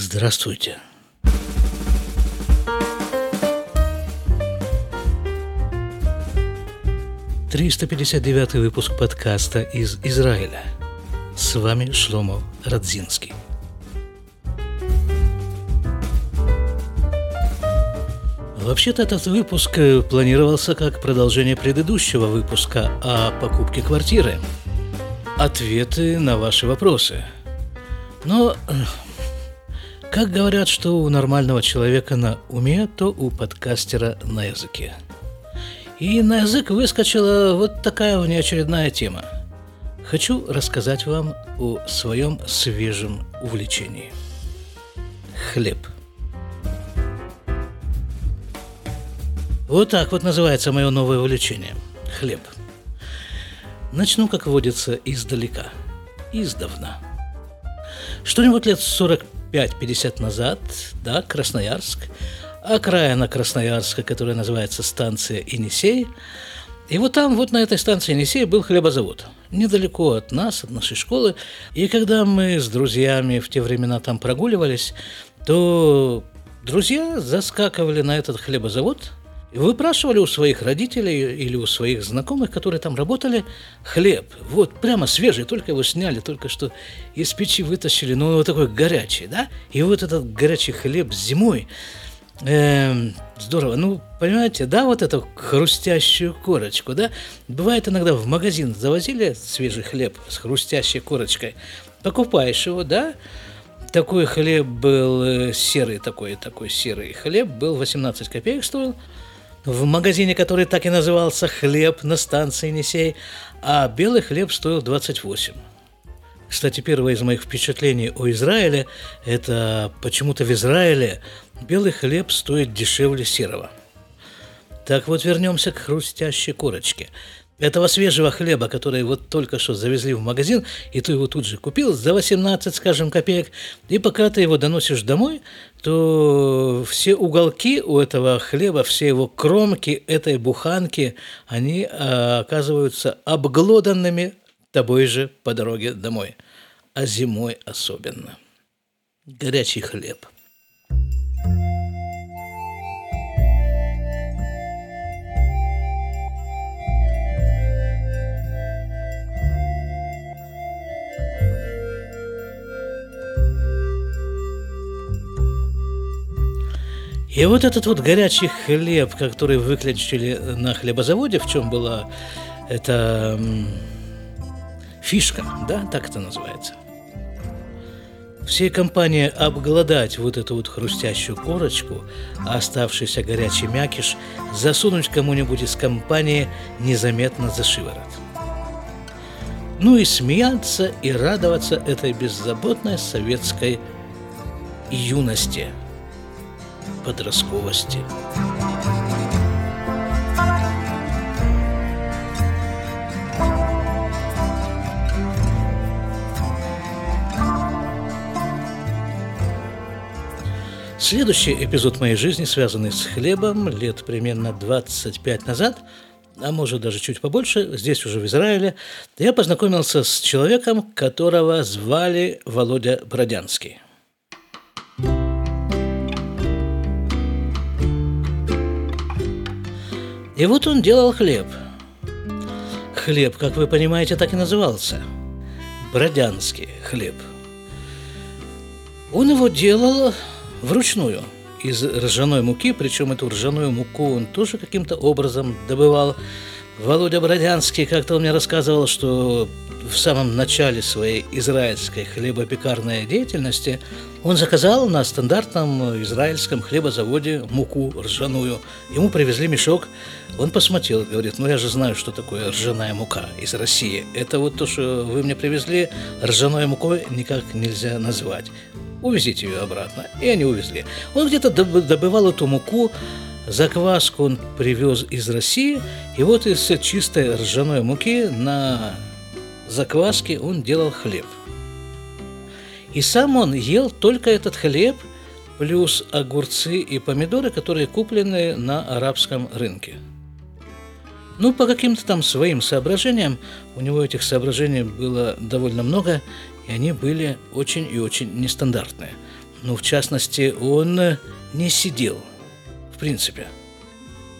Здравствуйте. Триста пятьдесят девятый выпуск подкаста из Израиля. С вами Шломо Радзинский. Вообще-то этот выпуск э, планировался как продолжение предыдущего выпуска о покупке квартиры. Ответы на ваши вопросы. Но, э, как говорят, что у нормального человека на уме, то у подкастера на языке. И на язык выскочила вот такая внеочередная тема. Хочу рассказать вам о своем свежем увлечении. Хлеб – Вот так вот называется мое новое увлечение – хлеб. Начну, как водится, издалека, издавна. Что-нибудь лет 45-50 назад, да, Красноярск, окраина Красноярска, которая называется станция Енисей, и вот там, вот на этой станции Енисей был хлебозавод, недалеко от нас, от нашей школы. И когда мы с друзьями в те времена там прогуливались, то друзья заскакивали на этот хлебозавод – выпрашивали у своих родителей или у своих знакомых, которые там работали, хлеб. Вот прямо свежий, только его сняли, только что из печи вытащили, но он вот такой горячий, да? И вот этот горячий хлеб зимой, Эм, здорово. Ну, понимаете, да, вот эту хрустящую корочку, да? Бывает иногда в магазин завозили свежий хлеб с хрустящей корочкой. Покупаешь его, да? Такой хлеб был э, серый, такой, такой серый хлеб был, 18 копеек стоил в магазине, который так и назывался «Хлеб» на станции Несей, а белый хлеб стоил 28. Кстати, первое из моих впечатлений о Израиле – это почему-то в Израиле белый хлеб стоит дешевле серого. Так вот, вернемся к хрустящей корочке – этого свежего хлеба, который вот только что завезли в магазин, и ты его тут же купил за 18, скажем, копеек, и пока ты его доносишь домой, то все уголки у этого хлеба, все его кромки этой буханки, они а, оказываются обглоданными тобой же по дороге домой. А зимой особенно. Горячий хлеб – И вот этот вот горячий хлеб, который выключили на хлебозаводе, в чем была эта фишка, да, так это называется. Всей компании обглодать вот эту вот хрустящую корочку, а оставшийся горячий мякиш засунуть кому-нибудь из компании незаметно за шиворот. Ну и смеяться и радоваться этой беззаботной советской юности – подростковости. Следующий эпизод моей жизни, связанный с хлебом, лет примерно 25 назад, а может даже чуть побольше, здесь уже в Израиле, я познакомился с человеком, которого звали Володя Бродянский. И вот он делал хлеб. Хлеб, как вы понимаете, так и назывался. Бродянский хлеб. Он его делал вручную из ржаной муки, причем эту ржаную муку он тоже каким-то образом добывал. Володя Бродянский как-то он мне рассказывал, что в самом начале своей израильской хлебопекарной деятельности он заказал на стандартном израильском хлебозаводе муку ржаную. Ему привезли мешок, он посмотрел, говорит, ну я же знаю, что такое ржаная мука из России. Это вот то, что вы мне привезли, ржаной мукой никак нельзя назвать. Увезите ее обратно. И они увезли. Он где-то добывал эту муку, закваску он привез из России, и вот из чистой ржаной муки на закваске он делал хлеб. И сам он ел только этот хлеб, плюс огурцы и помидоры, которые куплены на арабском рынке. Ну, по каким-то там своим соображениям, у него этих соображений было довольно много, и они были очень и очень нестандартные. Ну, в частности, он не сидел, в принципе.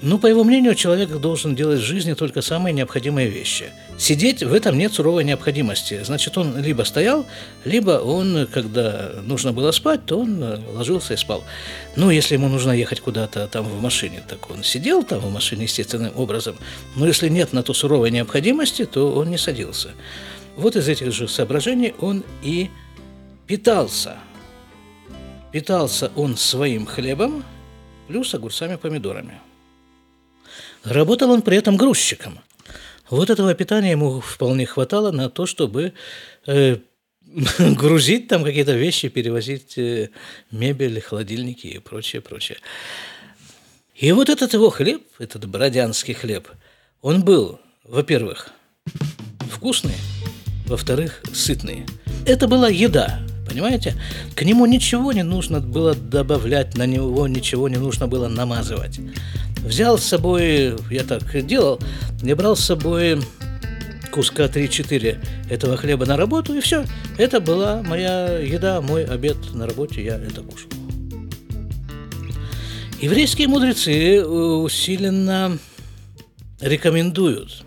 Ну, по его мнению, человек должен делать в жизни только самые необходимые вещи. Сидеть в этом нет суровой необходимости. Значит, он либо стоял, либо он, когда нужно было спать, то он ложился и спал. Ну, если ему нужно ехать куда-то там в машине, так он сидел там в машине естественным образом. Но если нет на то суровой необходимости, то он не садился. Вот из этих же соображений он и питался. Питался он своим хлебом плюс огурцами-помидорами. Работал он при этом грузчиком. Вот этого питания ему вполне хватало на то, чтобы э, грузить там какие-то вещи, перевозить э, мебель, холодильники и прочее, прочее. И вот этот его хлеб, этот бородянский хлеб, он был, во-первых, вкусный, во-вторых, сытный. Это была еда, понимаете? К нему ничего не нужно было добавлять, на него ничего не нужно было намазывать. Взял с собой, я так делал, я брал с собой куска 3-4 этого хлеба на работу, и все. Это была моя еда, мой обед на работе, я это кушал. Еврейские мудрецы э, усиленно рекомендуют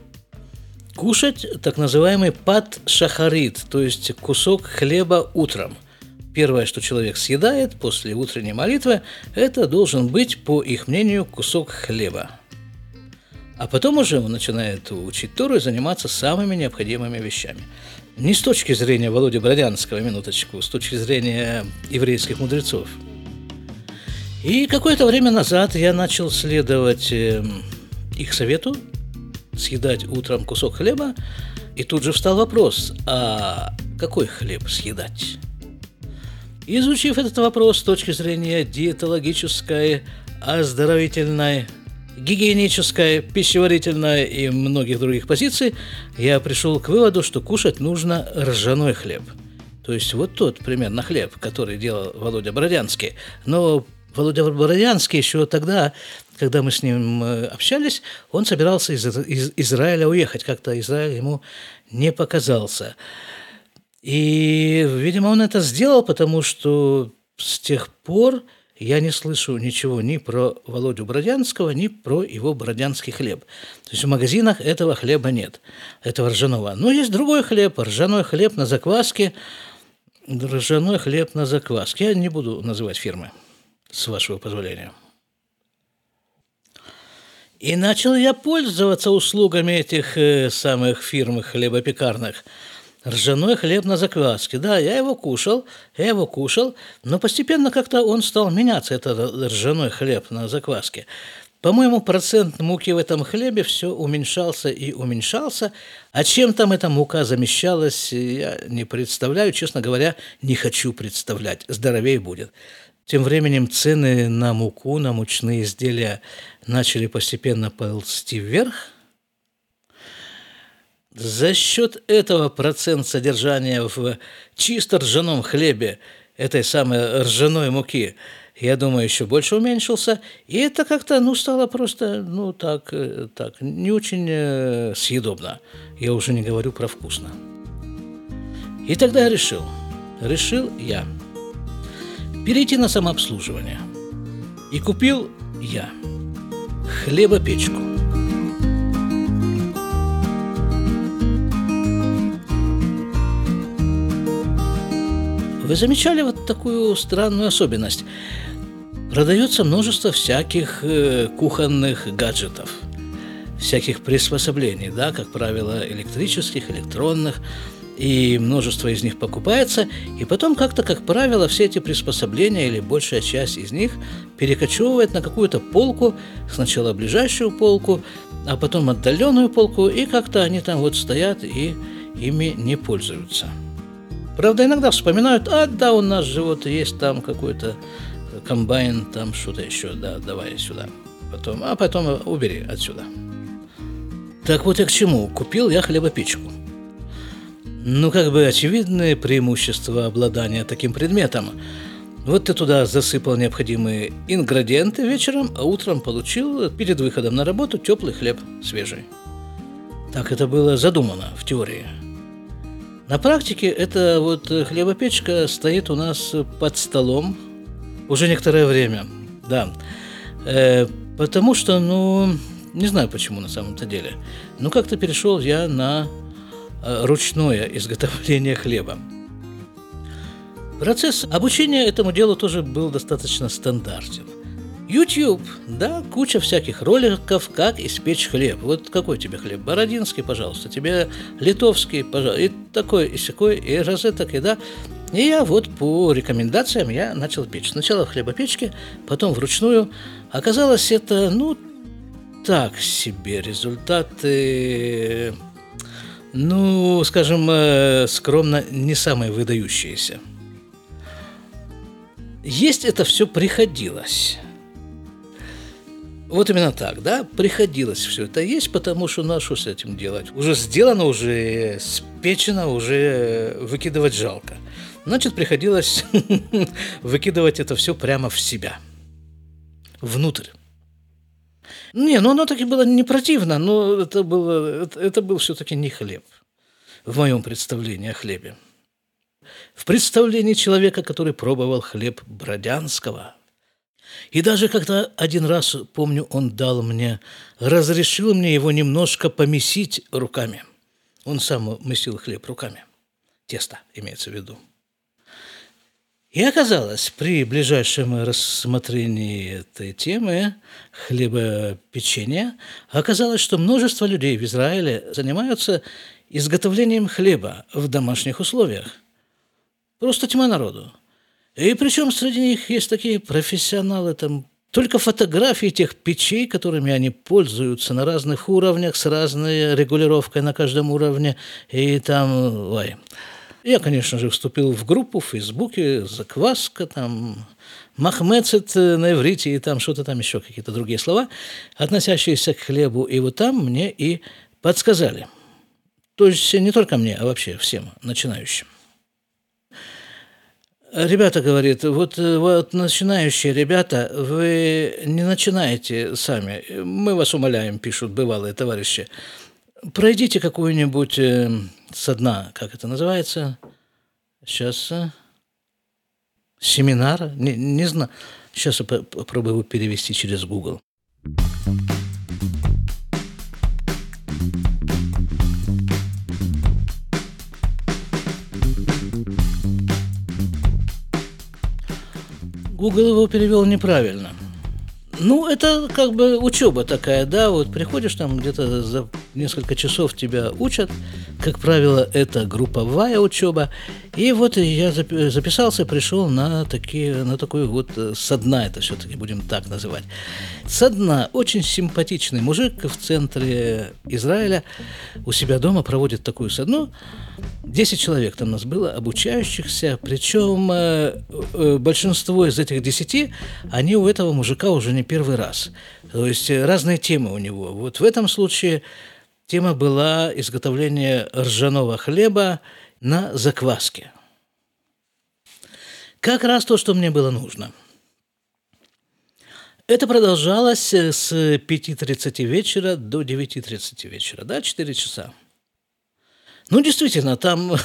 кушать так называемый пад шахарит, то есть кусок хлеба утром – Первое, что человек съедает после утренней молитвы, это должен быть, по их мнению, кусок хлеба. А потом уже он начинает учить Тору и заниматься самыми необходимыми вещами. Не с точки зрения Володи Бродянского, минуточку, с точки зрения еврейских мудрецов. И какое-то время назад я начал следовать эм, их совету съедать утром кусок хлеба, и тут же встал вопрос, а какой хлеб съедать? Изучив этот вопрос с точки зрения диетологической, оздоровительной, гигиенической, пищеварительной и многих других позиций, я пришел к выводу, что кушать нужно ржаной хлеб. То есть вот тот примерно хлеб, который делал Володя Бородянский. Но Володя Бородянский еще тогда, когда мы с ним э, общались, он собирался из, из Израиля уехать. Как-то Израиль ему не показался. И, видимо, он это сделал, потому что с тех пор я не слышу ничего ни про Володю Бродянского, ни про его бродянский хлеб. То есть в магазинах этого хлеба нет, этого ржаного. Но есть другой хлеб, ржаной хлеб на закваске, ржаной хлеб на закваске. Я не буду называть фирмы, с вашего позволения. И начал я пользоваться услугами этих э, самых фирм хлебопекарных – ржаной хлеб на закваске. Да, я его кушал, я его кушал, но постепенно как-то он стал меняться, этот ржаной хлеб на закваске. По-моему, процент муки в этом хлебе все уменьшался и уменьшался, а чем там эта мука замещалась, я не представляю, честно говоря, не хочу представлять, здоровее будет. Тем временем цены на муку, на мучные изделия начали постепенно ползти вверх – за счет этого процент содержания в чисто ржаном хлебе этой самой ржаной муки, я думаю, еще больше уменьшился. И это как-то, ну, стало просто, ну, так, э, так, не очень э, съедобно. Я уже не говорю про вкусно. И тогда я решил, решил я перейти на самообслуживание. И купил я хлебопечку. Вы замечали вот такую странную особенность? Продается множество всяких э, кухонных гаджетов, всяких приспособлений, да, как правило, электрических, электронных, и множество из них покупается, и потом как-то, как правило, все эти приспособления или большая часть из них перекочевывает на какую-то полку, сначала ближайшую полку, а потом отдаленную полку, и как-то они там вот стоят и ими не пользуются. Правда, иногда вспоминают, а да, у нас же вот есть там какой-то комбайн, там что-то еще, да, давай сюда. Потом, а потом убери отсюда. Так вот я к чему. Купил я хлебопечку. Ну, как бы очевидное преимущество обладания таким предметом. Вот ты туда засыпал необходимые ингредиенты вечером, а утром получил перед выходом на работу теплый хлеб свежий. Так это было задумано в теории – На практике эта вот хлебопечка стоит у нас под столом уже некоторое время, да. Э, потому что, ну, не знаю почему на самом-то деле, но как-то перешел я на э, ручное изготовление хлеба. Процесс обучения этому делу тоже был достаточно стандартен. YouTube, да, куча всяких роликов, как испечь хлеб. Вот какой тебе хлеб? Бородинский, пожалуйста, тебе литовский, пожалуйста, и такой, и секой, и розеток, и да. И я вот по рекомендациям я начал печь. Сначала в хлебопечке, потом вручную. Оказалось, это, ну, так себе результаты, ну, скажем, э, скромно, не самые выдающиеся. Есть это все приходилось. Вот именно так, да, приходилось все это есть, потому что на что с этим делать? Уже сделано, уже спечено, уже выкидывать жалко. Значит, приходилось выкидывать это все прямо в себя, внутрь. Не, ну оно таки было не противно, но это, было, это, это был все-таки не хлеб в моем представлении о хлебе. В представлении человека, который пробовал хлеб Бродянского. И даже когда один раз, помню, он дал мне, разрешил мне его немножко помесить руками. Он сам месил хлеб руками. Тесто имеется в виду. И оказалось, при ближайшем рассмотрении этой темы хлебопечения, оказалось, что множество людей в Израиле занимаются изготовлением хлеба в домашних условиях. Просто тьма народу. И причем среди них есть такие профессионалы, там только фотографии тех печей, которыми они пользуются на разных уровнях, с разной регулировкой на каждом уровне, и там, ой, я, конечно же, вступил в группу в Фейсбуке, закваска, там, махмецет на иврите и там что-то там еще, какие-то другие слова, относящиеся к хлебу. И вот там мне и подсказали. То есть не только мне, а вообще всем начинающим. Ребята, говорит, вот, вот начинающие ребята, вы не начинаете сами. Мы вас умоляем, пишут бывалые товарищи пройдите какую-нибудь э, со дна, как это называется, сейчас, э, семинар, не, не знаю, сейчас я попробую перевести через Google. Google его перевел неправильно. Ну, это как бы учеба такая, да, вот приходишь там где-то за несколько часов тебя учат, как правило, это групповая учеба, и вот я записался, пришел на, такие, на такую вот э, со дна, это все-таки будем так называть. Со дна очень симпатичный мужик в центре Израиля у себя дома проводит такую со дну. Десять человек там у нас было, обучающихся, причем э, э, большинство из этих десяти, они у этого мужика уже не первый раз. То есть разные темы у него. Вот в этом случае тема была изготовление ржаного хлеба на закваске. Как раз то, что мне было нужно. Это продолжалось э, с 5.30 вечера до 9.30 вечера, да, 4 часа. Ну, действительно, там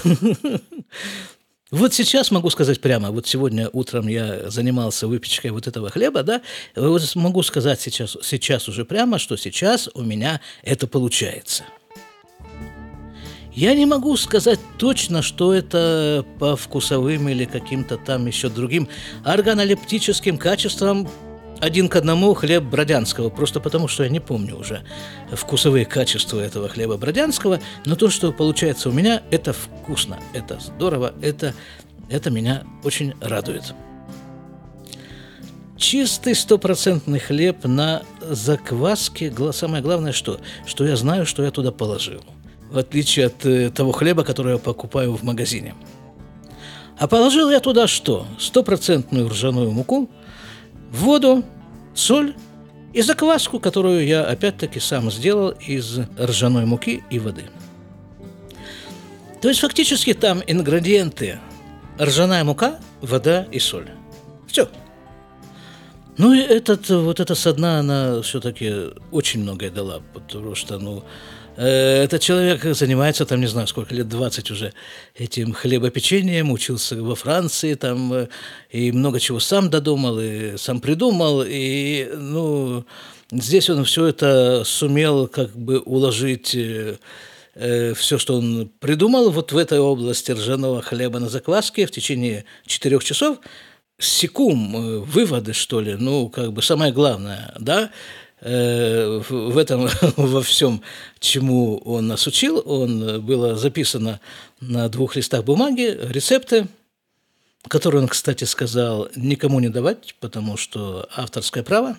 Вот сейчас могу сказать прямо, вот сегодня утром я занимался выпечкой вот этого хлеба, да, вот могу сказать сейчас, сейчас уже прямо, что сейчас у меня это получается. Я не могу сказать точно, что это по вкусовым или каким-то там еще другим органолептическим качествам один к одному хлеб бродянского, просто потому что я не помню уже вкусовые качества этого хлеба бродянского, но то, что получается у меня, это вкусно, это здорово, это, это меня очень радует. Чистый стопроцентный хлеб на закваске. Самое главное, что, что я знаю, что я туда положил. В отличие от э, того хлеба, который я покупаю в магазине. А положил я туда что? Стопроцентную ржаную муку – воду, соль и закваску, которую я опять-таки сам сделал из ржаной муки и воды. То есть фактически там ингредиенты ржаная мука, вода и соль. Все. Ну и этот, вот эта со дна, она все-таки очень многое дала, потому что, ну, этот человек занимается, там, не знаю, сколько лет, 20 уже, этим хлебопечением, учился во Франции, там, э, и много чего сам додумал, и сам придумал, и, ну, здесь он все это сумел как бы уложить э, все, что он придумал вот в этой области ржаного хлеба на закваске в течение четырех часов. Секум, выводы, что ли, ну, как бы самое главное, да, Э, в этом во всем, чему он нас учил, он э, было записано на двух листах бумаги рецепты, которые он, кстати, сказал никому не давать, потому что авторское право.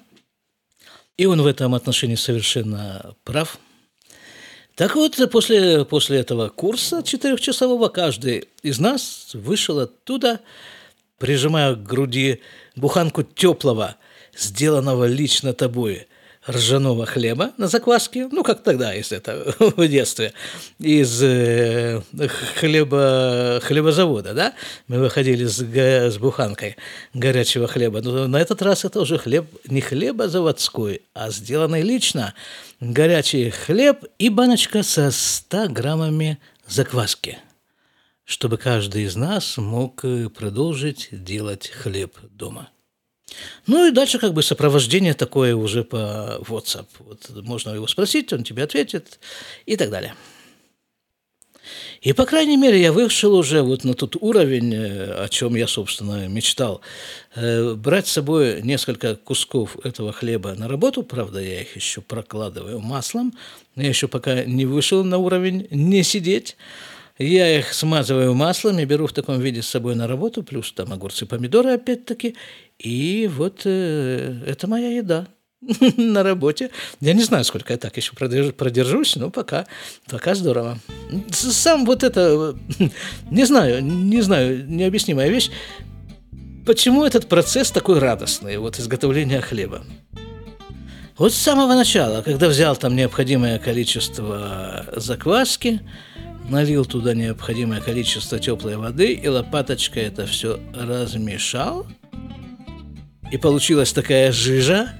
И он в этом отношении совершенно прав. Так вот, после, после этого курса четырехчасового каждый из нас вышел оттуда, прижимая к груди буханку теплого, сделанного лично тобой – ржаного хлеба на закваске, ну, как тогда, если это в детстве, из э, хлеба, хлебозавода, да, мы выходили с, с буханкой горячего хлеба, но на этот раз это уже хлеб не хлеба заводской, а сделанный лично, горячий хлеб и баночка со 100 граммами закваски, чтобы каждый из нас мог э, продолжить делать хлеб дома. Ну и дальше как бы сопровождение такое уже по WhatsApp. Вот можно его спросить, он тебе ответит и так далее. И, по крайней мере, я вышел уже вот на тот уровень, э, о чем я, собственно, мечтал. Э, брать с собой несколько кусков этого хлеба на работу, правда, я их еще прокладываю маслом, я еще пока не вышел на уровень не сидеть, я их смазываю маслом и беру в таком виде с собой на работу, плюс там огурцы, помидоры опять-таки. И вот э, это моя еда на работе. Я не знаю, сколько я так еще продержусь, но пока, пока здорово. Сам вот это, не знаю, не знаю, необъяснимая вещь. Почему этот процесс такой радостный, вот изготовления хлеба? Вот с самого начала, когда взял там необходимое количество закваски, налил туда необходимое количество теплой воды и лопаточкой это все размешал. И получилась такая жижа,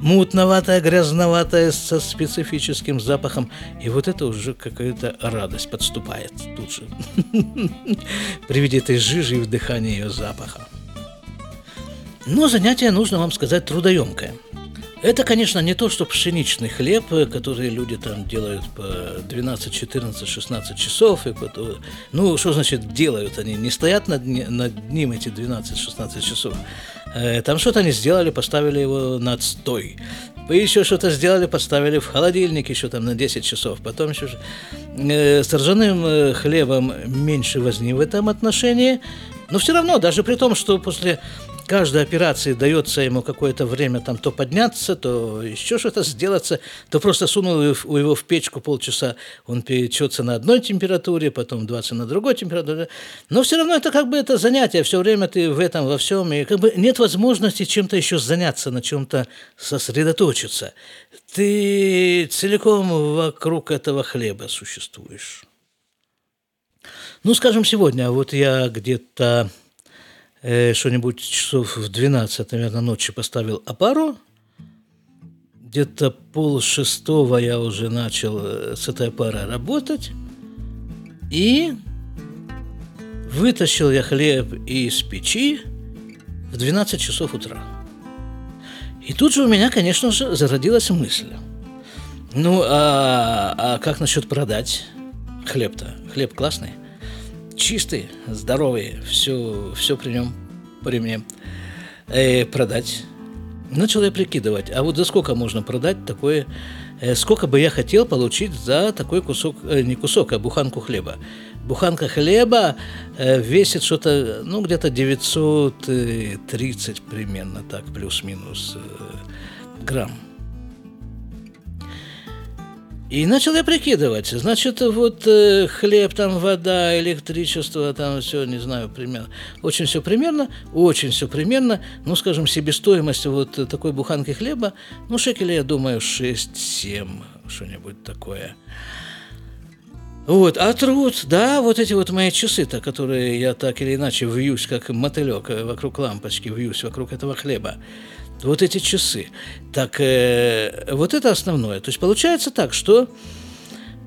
мутноватая, грязноватая, со специфическим запахом. И вот это уже какая-то радость подступает тут же. При виде этой жижи и вдыхания ее запаха. Но занятие, нужно вам сказать, трудоемкое – это, конечно, не то, что пшеничный хлеб, который люди там делают по 12, 14, 16 часов. И потом, ну, что значит делают? Они не стоят над, над ним эти 12-16 часов. Э, там что-то они сделали, поставили его над стой. Вы еще что-то сделали, поставили в холодильник еще там на 10 часов. Потом еще... Э, с ржаным э, хлебом меньше возни в этом отношении. Но все равно, даже при том, что после каждой операции дается ему какое-то время там то подняться, то еще что-то сделаться, то просто сунул его в печку полчаса, он печется на одной температуре, потом 20 на другой температуре. Но все равно это как бы это занятие, все время ты в этом во всем, и как бы нет возможности чем-то еще заняться, на чем-то сосредоточиться. Ты целиком вокруг этого хлеба существуешь. Ну, скажем, сегодня, вот я где-то э, что-нибудь часов в 12, наверное, ночи поставил опару. Где-то пол шестого я уже начал э, с этой опарой работать. И вытащил я хлеб из печи в 12 часов утра. И тут же у меня, конечно же, зародилась мысль. Ну, а, а как насчет продать хлеб-то? Хлеб классный чистый, здоровый, все, все при нем, при мне, э, продать. Начал я прикидывать, а вот за сколько можно продать такое, э, сколько бы я хотел получить за такой кусок, э, не кусок, а буханку хлеба. Буханка хлеба э, весит что-то, ну, где-то 930 примерно, так, плюс-минус э, грамм. И начал я прикидывать. Значит, вот э, хлеб, там вода, электричество, там все, не знаю, примерно. Очень все примерно, очень все примерно. Ну, скажем, себестоимость вот такой буханки хлеба, ну, шекелей, я думаю, 6-7, что-нибудь такое. Вот, а труд, да, вот эти вот мои часы-то, которые я так или иначе вьюсь, как мотылек э, вокруг лампочки, вьюсь вокруг этого хлеба вот эти часы. Так э, вот это основное. То есть получается так, что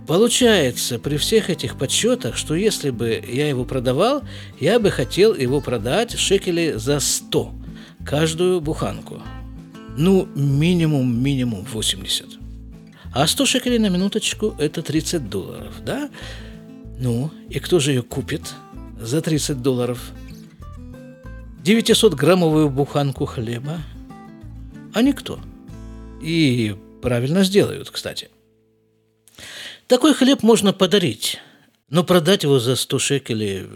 Получается, при всех этих подсчетах, что если бы я его продавал, я бы хотел его продать шекели за 100 каждую буханку. Ну, минимум, минимум 80. А 100 шекелей на минуточку – это 30 долларов, да? Ну, и кто же ее купит за 30 долларов? 900-граммовую буханку хлеба? А никто. И правильно сделают, кстати. Такой хлеб можно подарить, но продать его за 100 шекелей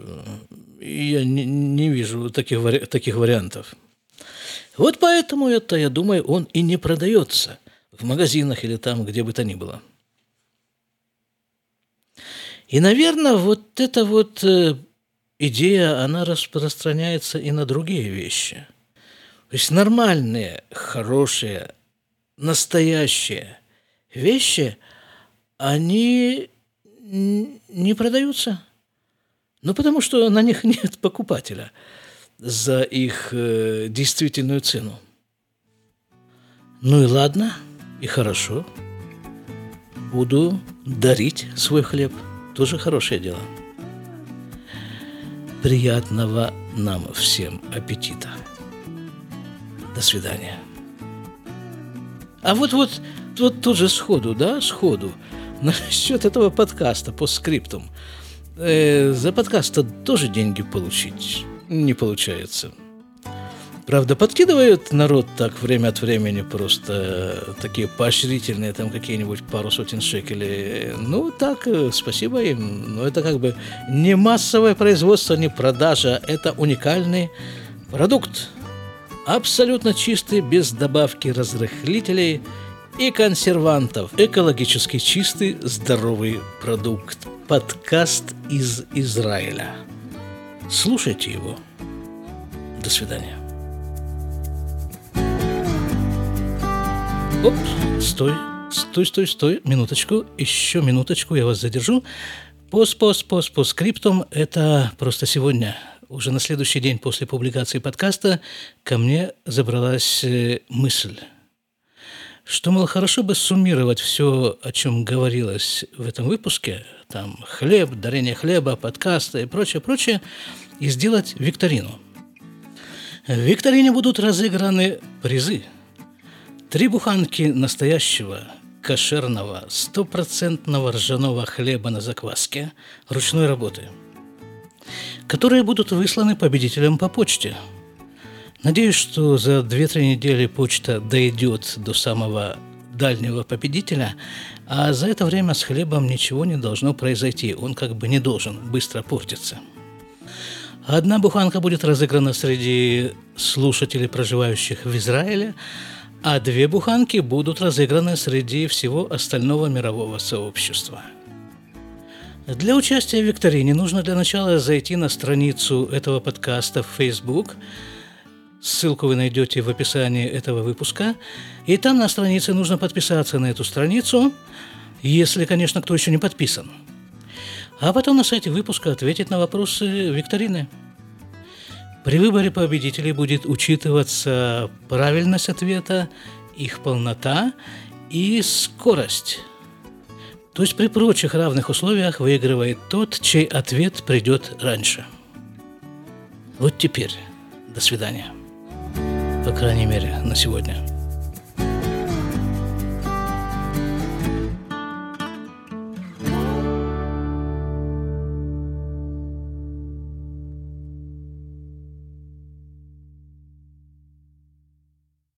я не, не вижу таких, вари таких вариантов. Вот поэтому это, я думаю, он и не продается в магазинах или там, где бы то ни было. И, наверное, вот эта вот э, идея, она распространяется и на другие вещи. То есть нормальные, хорошие, настоящие вещи – они не продаются. Ну, потому что на них нет покупателя за их э, действительную цену. Ну и ладно, и хорошо. Буду дарить свой хлеб. Тоже хорошее дело. Приятного нам всем аппетита. До свидания. А вот вот тут же сходу, да, сходу – Насчет этого подкаста по скриптум. Э, за подкаст тоже деньги получить не получается. Правда, подкидывают народ так время от времени просто такие поощрительные, там какие-нибудь пару сотен шекелей. Ну, так, э, спасибо им. Но это как бы не массовое производство, не продажа. Это уникальный продукт. Абсолютно чистый, без добавки разрыхлителей – и консервантов. Экологически чистый, здоровый продукт. Подкаст из Израиля. Слушайте его. До свидания. Оп, стой, стой, стой, стой, минуточку, еще минуточку, я вас задержу. Пост, пост, пост, по скриптум – это просто сегодня, уже на следующий день после публикации подкаста, ко мне забралась э, мысль – что, мол, хорошо бы суммировать все, о чем говорилось в этом выпуске, там хлеб, дарение хлеба, подкасты и прочее, прочее, и сделать викторину. В викторине будут разыграны призы. Три буханки настоящего кошерного, стопроцентного ржаного хлеба на закваске ручной работы, которые будут высланы победителям по почте – Надеюсь, что за 2-3 недели почта дойдет до самого дальнего победителя, а за это время с хлебом ничего не должно произойти, он как бы не должен быстро портиться. Одна буханка будет разыграна среди слушателей, проживающих в Израиле, а две буханки будут разыграны среди всего остального мирового сообщества. Для участия в викторине нужно для начала зайти на страницу этого подкаста в Facebook – Ссылку вы найдете в описании этого выпуска. И там на странице нужно подписаться на эту страницу, если, конечно, кто еще не подписан. А потом на сайте выпуска ответить на вопросы викторины. При выборе победителей будет учитываться правильность ответа, их полнота и скорость. То есть при прочих равных условиях выигрывает тот, чей ответ придет раньше. Вот теперь. До свидания. По крайней мере, на сегодня.